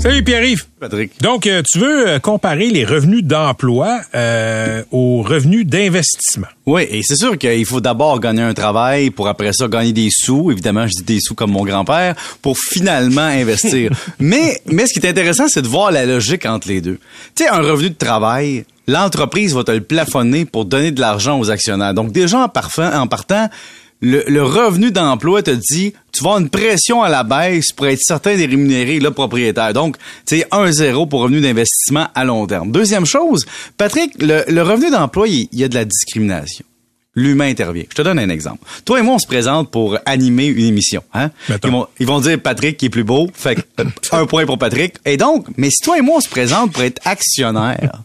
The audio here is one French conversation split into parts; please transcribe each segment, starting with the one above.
Salut Pierre-Yves. Patrick. Donc, euh, tu veux euh, comparer les revenus d'emploi euh, aux revenus d'investissement. Oui, et c'est sûr qu'il faut d'abord gagner un travail pour après ça gagner des sous. Évidemment, je dis des sous comme mon grand-père pour finalement investir. mais, mais ce qui est intéressant, c'est de voir la logique entre les deux. Tu sais, un revenu de travail, l'entreprise va te le plafonner pour donner de l'argent aux actionnaires. Donc déjà en, parfum, en partant, le, le revenu d'emploi te dit tu vas avoir une pression à la baisse pour être certain de rémunérer le propriétaire. Donc, tu sais, 1-0 pour revenu d'investissement à long terme. Deuxième chose, Patrick, le, le revenu d'emploi, il y a de la discrimination l'humain intervient. Je te donne un exemple. Toi et moi, on se présente pour animer une émission. Hein? Ils, vont, ils vont dire Patrick qui est plus beau. Fait que, un point pour Patrick. Et donc, mais si toi et moi, on se présente pour être actionnaire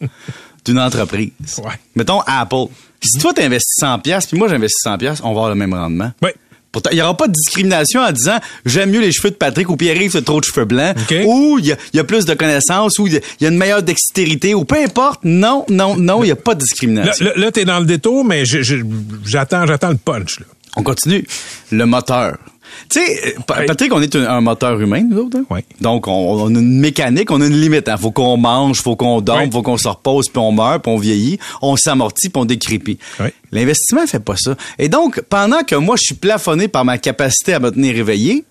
d'une entreprise, Ouais. mettons Apple, si toi t'investis 100 pièces puis moi j'investis 100 pièces, on va avoir le même rendement. Oui. Pourtant, il n'y aura pas de discrimination en disant j'aime mieux les cheveux de Patrick ou Pierre-Yves c'est trop de cheveux blancs ou il y, a- il y a plus de connaissances ou il y a- il y a une meilleure dextérité ou peu importe. Non, non, non, il n'y a pas de Là, discrimination. là, là, t'es dans le détour, mais j'attends, j'attends le punch. Là. On continue. Le moteur. Tu sais, euh, Pa- Patrick, on est un, un moteur humain, nous autres. hein? Oui. Donc, on, on a une mécanique, on a une limite. Hein. Faut qu'on mange, faut qu'on dorme, Oui. faut qu'on se repose, puis on meurt, puis on vieillit, on s'amortit, puis on décrépit. Oui. L'investissement fait pas ça. Et donc, pendant que moi, je suis plafonné par ma capacité à me tenir éveillé,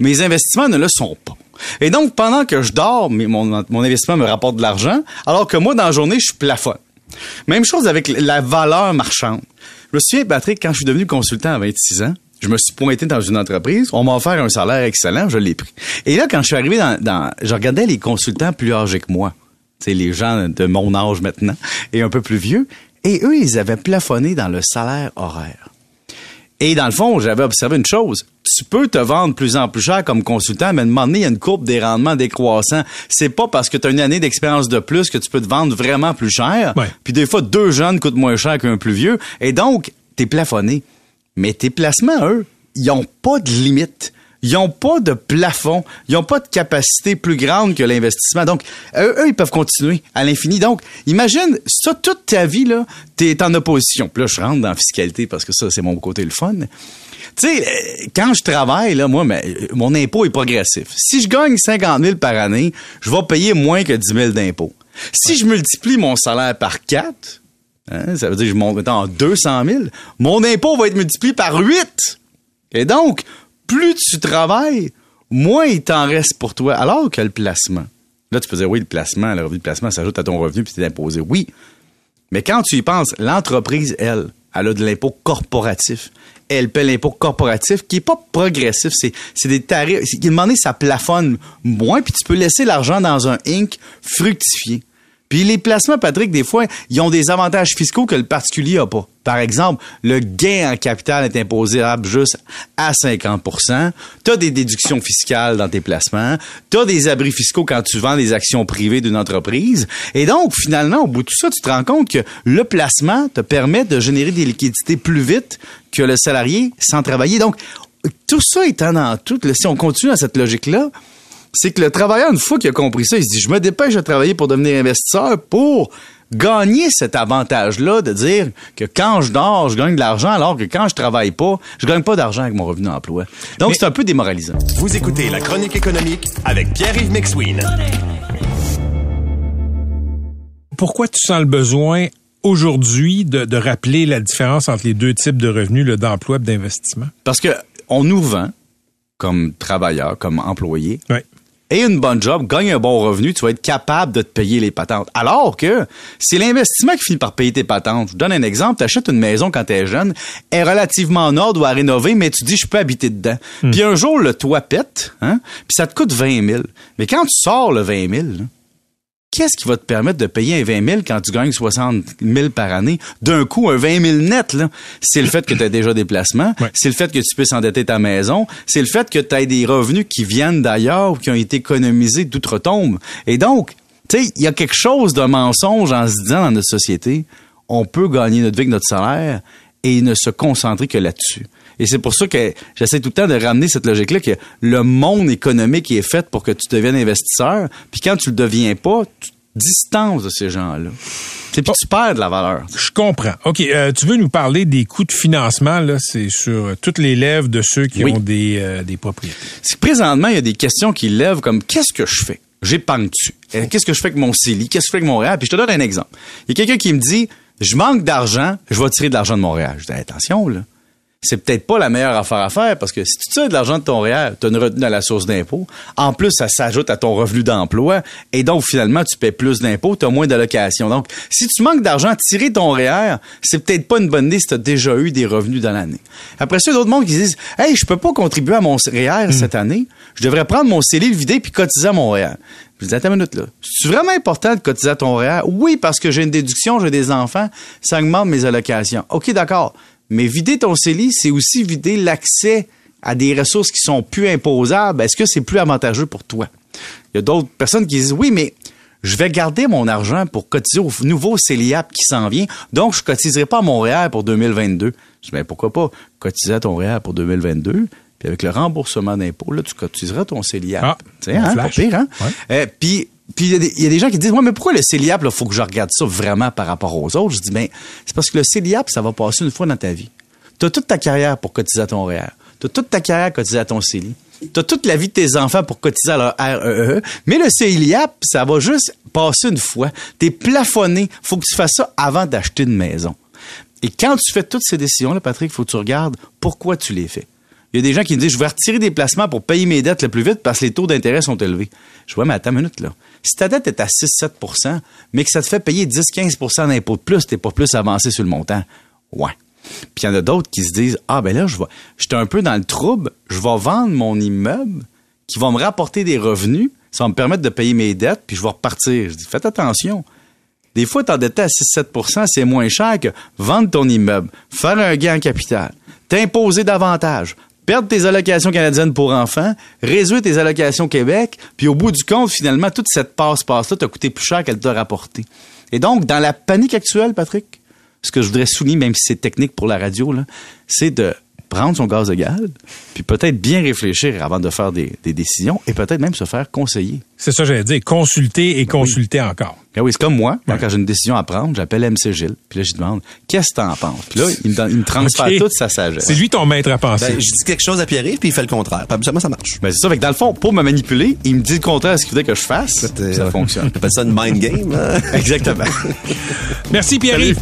mes investissements ne le sont pas. Et donc, pendant que je dors, mon, mon investissement me rapporte de l'argent, alors que moi, dans la journée, je plafonne. Même chose avec la valeur marchande. Je me souviens, Patrick, quand je suis devenu consultant à 26 ans, je me suis pointé dans une entreprise, on m'a offert un salaire excellent, je l'ai pris. Et là, quand je suis arrivé dans, dans je regardais les consultants plus âgés que moi, c'est les gens de mon âge maintenant et un peu plus vieux, et eux, ils avaient plafonné dans le salaire horaire. Et dans le fond, j'avais observé une chose. Tu peux te vendre plus en plus cher comme consultant, mais à un moment donné, il y a une courbe des rendements décroissants. C'est pas parce que tu as une année d'expérience de plus que tu peux te vendre vraiment plus cher. Ouais. Puis des fois, deux jeunes coûtent moins cher qu'un plus vieux. Et donc, t'es plafonné. Mais tes placements, eux, ils ont pas de limite. Ils ont pas de plafond. Ils ont pas de capacité plus grande que l'investissement. Donc, eux, eux, ils peuvent continuer à l'infini. Donc, imagine, ça, toute ta vie, là, t'es en opposition. Puis là, je rentre dans la fiscalité parce que ça, c'est mon côté le fun. Tu sais, euh, quand je travaille, là, moi, mais, euh, mon impôt est progressif. Si je gagne 50 000 par année, je vais payer moins que 10 000 d'impôts. Si je multiplie mon salaire par 4, hein, ça veut dire que je monte à 200 000, mon impôt va être multiplié par 8. Et donc, plus tu travailles, moins il t'en reste pour toi. Alors que le placement. Là, tu peux dire, oui, le placement, le revenu de placement s'ajoute à ton revenu puis t'es imposé. Oui. Mais quand tu y penses, l'entreprise, elle, elle a de l'impôt corporatif. Elle paie l'impôt corporatif qui est pas progressif. C'est, des tarifs. Qui demandé, ça plafonne moins, puis tu peux laisser l'argent dans un Inc. fructifier. Puis les placements, Patrick, des fois, ils ont des avantages fiscaux que le particulier a pas. Par exemple, le gain en capital est imposable juste à 50 Tu as des déductions fiscales dans tes placements. Tu as des abris fiscaux quand tu vends des actions privées d'une entreprise. Et donc, finalement, au bout de tout ça, tu te rends compte que le placement te permet de générer des liquidités plus vite que le salarié sans travailler. Donc, tout ça étant dans tout, si on continue dans cette logique-là, c'est que le travailleur, une fois qu'il a compris ça, il se dit, je me dépêche de travailler pour devenir investisseur pour gagner cet avantage-là de dire que quand je dors, je gagne de l'argent, alors que quand je travaille pas, je gagne pas d'argent avec mon revenu d'emploi. Donc, Mais- c'est un peu démoralisant. Vous écoutez la chronique économique avec Pierre-Yves McSween. Pourquoi tu sens le besoin aujourd'hui de, de rappeler la différence entre les deux types de revenus, le d'emploi et d'investissement? Parce que on nous vend, comme travailleur, comme employé, Oui. Et une bonne job, gagne un bon revenu, tu vas être capable de te payer les patentes. Alors que c'est l'investissement qui finit par payer tes patentes. Je vous donne un exemple. Tu achètes une maison quand tu es jeune, elle est relativement en ordre ou à rénover, mais tu dis, je peux habiter dedans. Puis un jour, le toit pète, hein, puis ça te coûte 20 000. Mais quand tu sors le 20 000, là, Qu'est-ce qui va te permettre de payer un 20 000 quand tu gagnes 60 000 par année? D'un coup, un 20 000 net, là, c'est le fait que tu as déjà des placements, Ouais. c'est le fait que tu puisses endetter ta maison, c'est le fait que tu aies des revenus qui viennent d'ailleurs ou qui ont été économisés d'outre-tombe. Et donc, tu sais, il y a quelque chose de mensonge en se disant dans notre société, on peut gagner notre vie avec notre salaire et ne se concentrer que là-dessus. Et c'est pour ça que j'essaie tout le temps de ramener cette logique-là que le monde économique est fait pour que tu deviennes investisseur. Puis quand tu le deviens pas, tu te distances de ces gens-là. Puis tu perds de la valeur. Je comprends. OK, euh, tu veux nous parler des coûts de financement, là, c'est sur euh, toutes les lèvres de ceux qui Oui. ont des, euh, des propriétés. C'est que présentement, il y a des questions qui lèvent comme qu'est-ce que je fais? J'épargne-tu? Qu'est-ce que je fais avec mon CELI? Qu'est-ce que je fais avec Montréal? Puis je te donne un exemple. Il y a quelqu'un qui me dit Je manque d'argent, je vais tirer de l'argent de Montréal. Je dis attention, là. C'est peut-être pas la meilleure affaire à faire parce que si tu tires de l'argent de ton réel, tu as une retenue à la source d'impôt. En plus, ça s'ajoute à ton revenu d'emploi et donc finalement, tu paies plus d'impôts, tu as moins d'allocations. Donc, si tu manques d'argent, tirer ton REER, c'est peut-être pas une bonne idée si tu as déjà eu des revenus dans l'année. Après ça, il y a d'autres monde qui disent Hey, je peux pas contribuer à mon REER cette année. Je devrais prendre mon CELI, le vider puis cotiser à mon REER. Je dis, attends une minute, là. C'est vraiment important de cotiser à ton REER? Oui, parce que j'ai une déduction, j'ai des enfants, ça augmente mes allocations. OK, d'accord. Mais vider ton CELI, c'est aussi vider l'accès à des ressources qui sont plus imposables. Est-ce que c'est plus avantageux pour toi? Il y a d'autres personnes qui disent, oui, mais je vais garder mon argent pour cotiser au nouveau CELIAP qui s'en vient, donc je cotiserai pas à mon REER pour 2022. Je dis, ben pourquoi pas cotiser à ton REER pour 2022, puis avec le remboursement d'impôts, là, tu cotiseras ton CELIAP. Ah, hein, pire, hein? Ouais. Euh, puis puis il y a des- il gens qui disent ouais mais pourquoi le CELIAP là faut que je regarde ça vraiment par rapport aux autres? Je dis ben c'est parce que le CELIAP ça va passer une fois dans ta vie. Tu as toute ta carrière pour cotiser à ton REER tu as toute ta carrière pour cotiser à ton CELI tu as toute la vie de tes enfants pour cotiser à leur REE mais le CELIAP ça va juste passer une fois. T'es plafonné. Faut que tu fasses ça avant d'acheter une maison. Et quand tu fais toutes ces décisions là Patrick faut que tu regardes pourquoi tu les fais il y a des gens qui me disent, je vais retirer des placements pour payer mes dettes le plus vite parce que les taux d'intérêt sont élevés. Je vois, mais attends une minute, là. Si ta dette est à 6-7% mais que ça te fait payer 10-15% d'impôts de plus, t'es pas plus avancé sur le montant. Ouais. Puis il y en a d'autres qui se disent, ah ben là, je vais, j'étais un peu dans le trouble, je vais vendre mon immeuble qui va me rapporter des revenus, ça va me permettre de payer mes dettes, puis je vais repartir. Je dis, faites attention. Des fois, t'endetter à 6-7% c'est moins cher que vendre ton immeuble, faire un gain en capital, t'imposer davantage, perdre tes allocations canadiennes pour enfants, réduire tes allocations Québec, puis au bout du compte, finalement, toute cette passe-passe-là t'a coûté plus cher qu'elle t'a rapporté. Et donc, dans la panique actuelle, Patrick, ce que je voudrais souligner, même si c'est technique pour la radio, c'est de prendre son gaz égal, puis peut-être bien réfléchir avant de faire des, des décisions et peut-être même se faire conseiller. C'est ça, j'allais dire. Consulter et consulter encore. Ah oui, c'est comme moi. Quand j'ai une décision à prendre, j'appelle MC Gilles. Puis là, je lui demande, qu'est-ce que t'en penses? Puis là, il me, donne- il me transfère toute sa sagesse. C'est lui ton maître à penser. Ben, je dis quelque chose à Pierre-Yves, puis il fait le contraire. Ça marche. Ben, c'est ça. Fait que dans le fond, pour me manipuler, il me dit le contraire de ce qu'il voulait que je fasse. puis ça Euh, fonctionne. J'appelle ça une mind game. hein? Exactement. Merci Pierre-Yves.